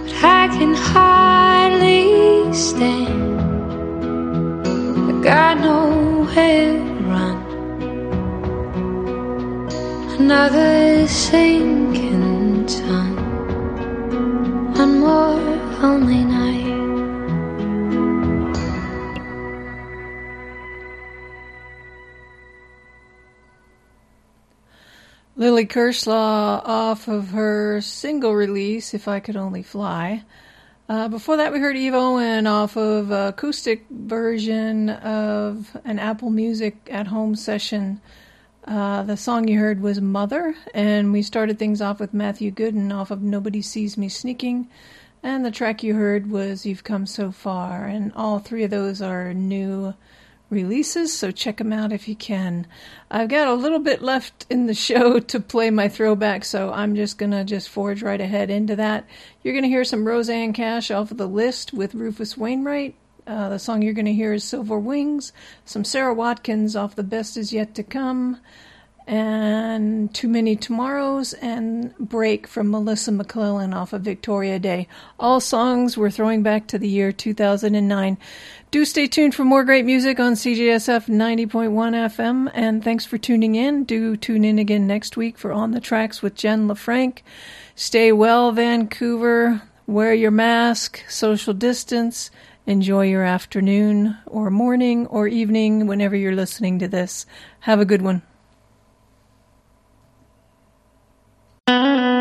But I can hardly stand. I got nowhere to run. Another sinking sun. One more lonely night. Kershaw off of her single release, If I Could Only Fly. Uh, before that, we heard Eve Owen off of acoustic version of an Apple Music at home session. Uh, the song you heard was Mother, and we started things off with Matthew Gooden off of Nobody Sees Me Sneaking. And the track you heard was You've Come So Far, and all three of those are new releases, so check them out if you can. I've got a little bit left in the show to play my throwback, so I'm just gonna just forge right ahead into that. You're gonna hear some Rosanne Cash off of the list with Rufus Wainwright. Uh, the song you're gonna hear is Silver Wings, some Sara Watkins off The Best Is Yet to Come, and Too Many Tomorrows, and Break from Melissa McClelland off of Victoria Day. All songs we're throwing back to the year 2009. Do stay tuned for more great music on CJSF 90.1 FM, and thanks for tuning in. Do tune in again next week for On the Tracks with Jen LaFranc. Stay well, Vancouver. Wear your mask, social distance. Enjoy your afternoon or morning or evening whenever you're listening to this. Have a good one. Mm-hmm.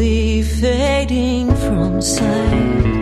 Slowly fading from sight.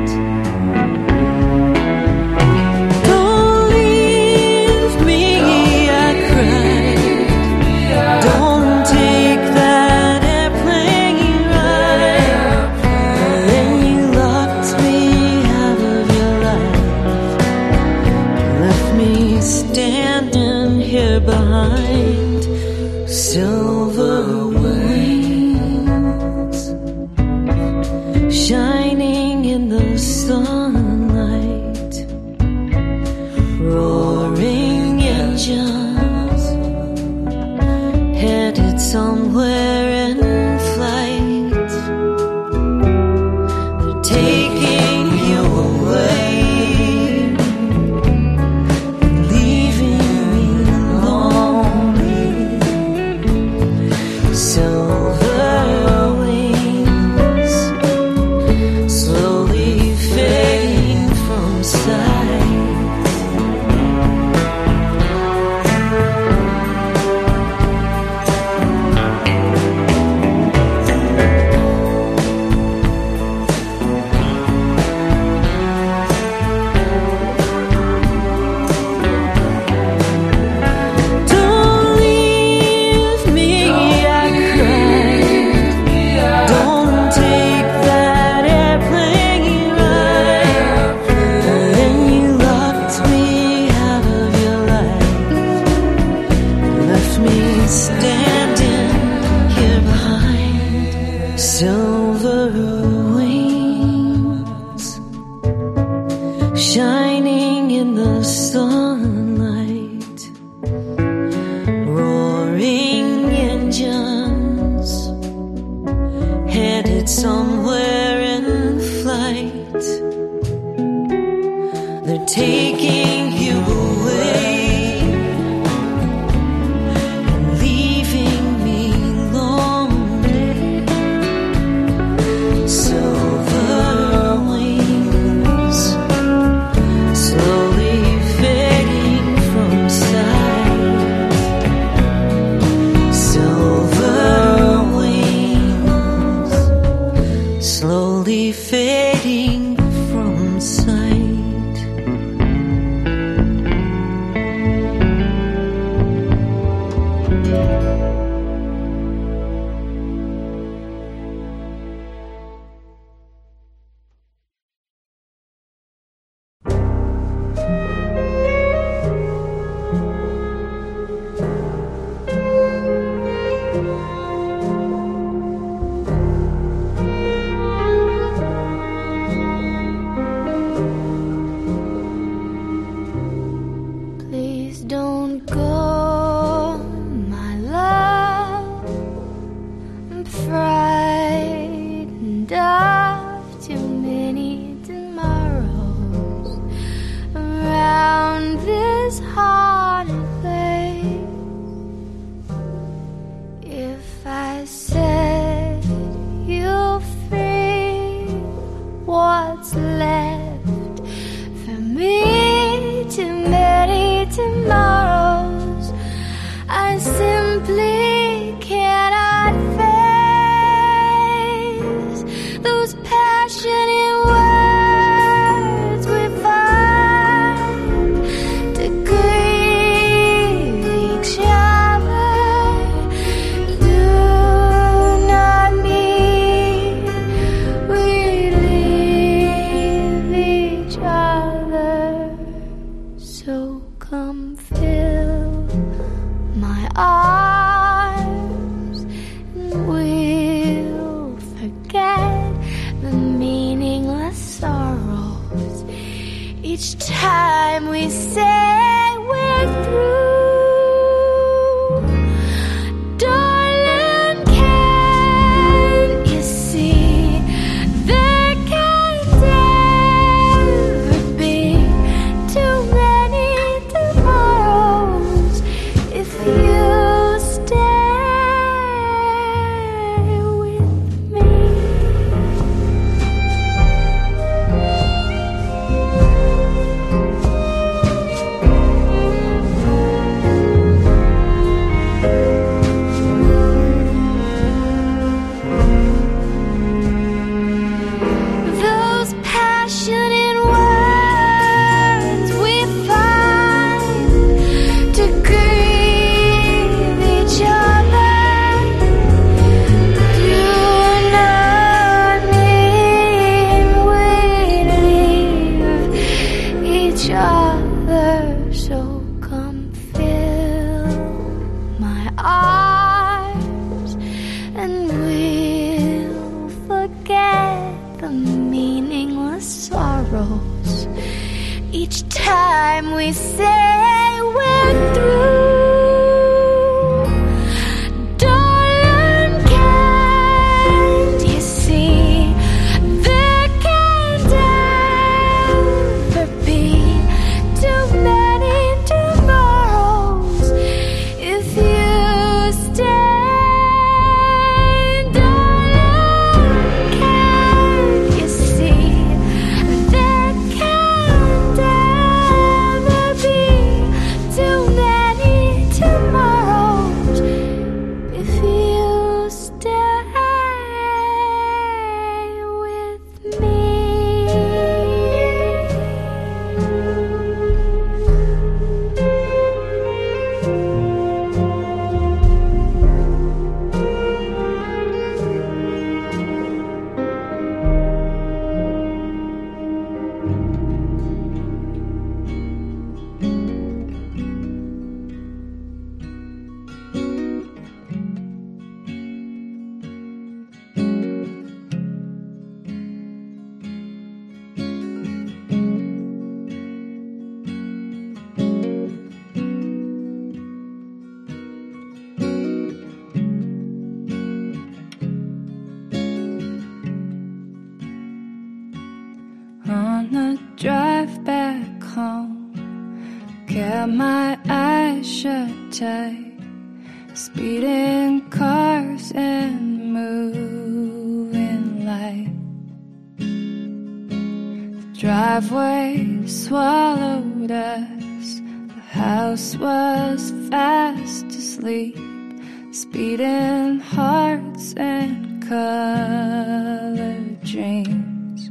And colored dreams.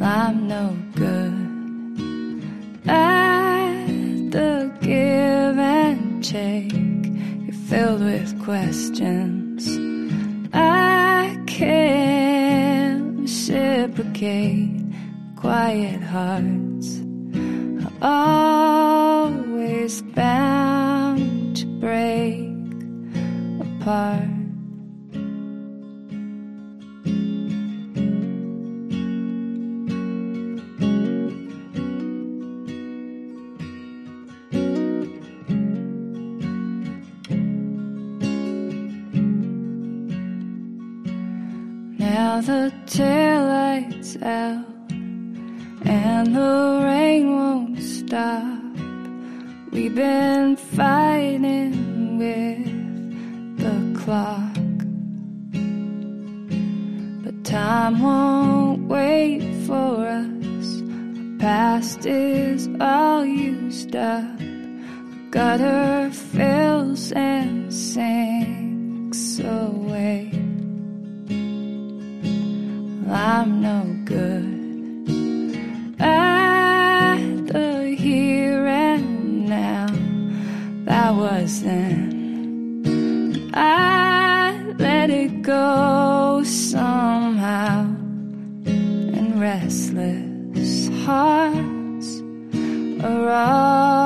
I'm no good at the give and take. You're filled with questions. I can't reciprocate quiet hearts. Are apart. Now the taillight's out and the rain won't stop. We've been fighting with clock, but time won't wait for us. Our past is all used up. Gutter fills and sinks away. I'm no good at the here and now. That was then. I let it go somehow. And restless hearts are all.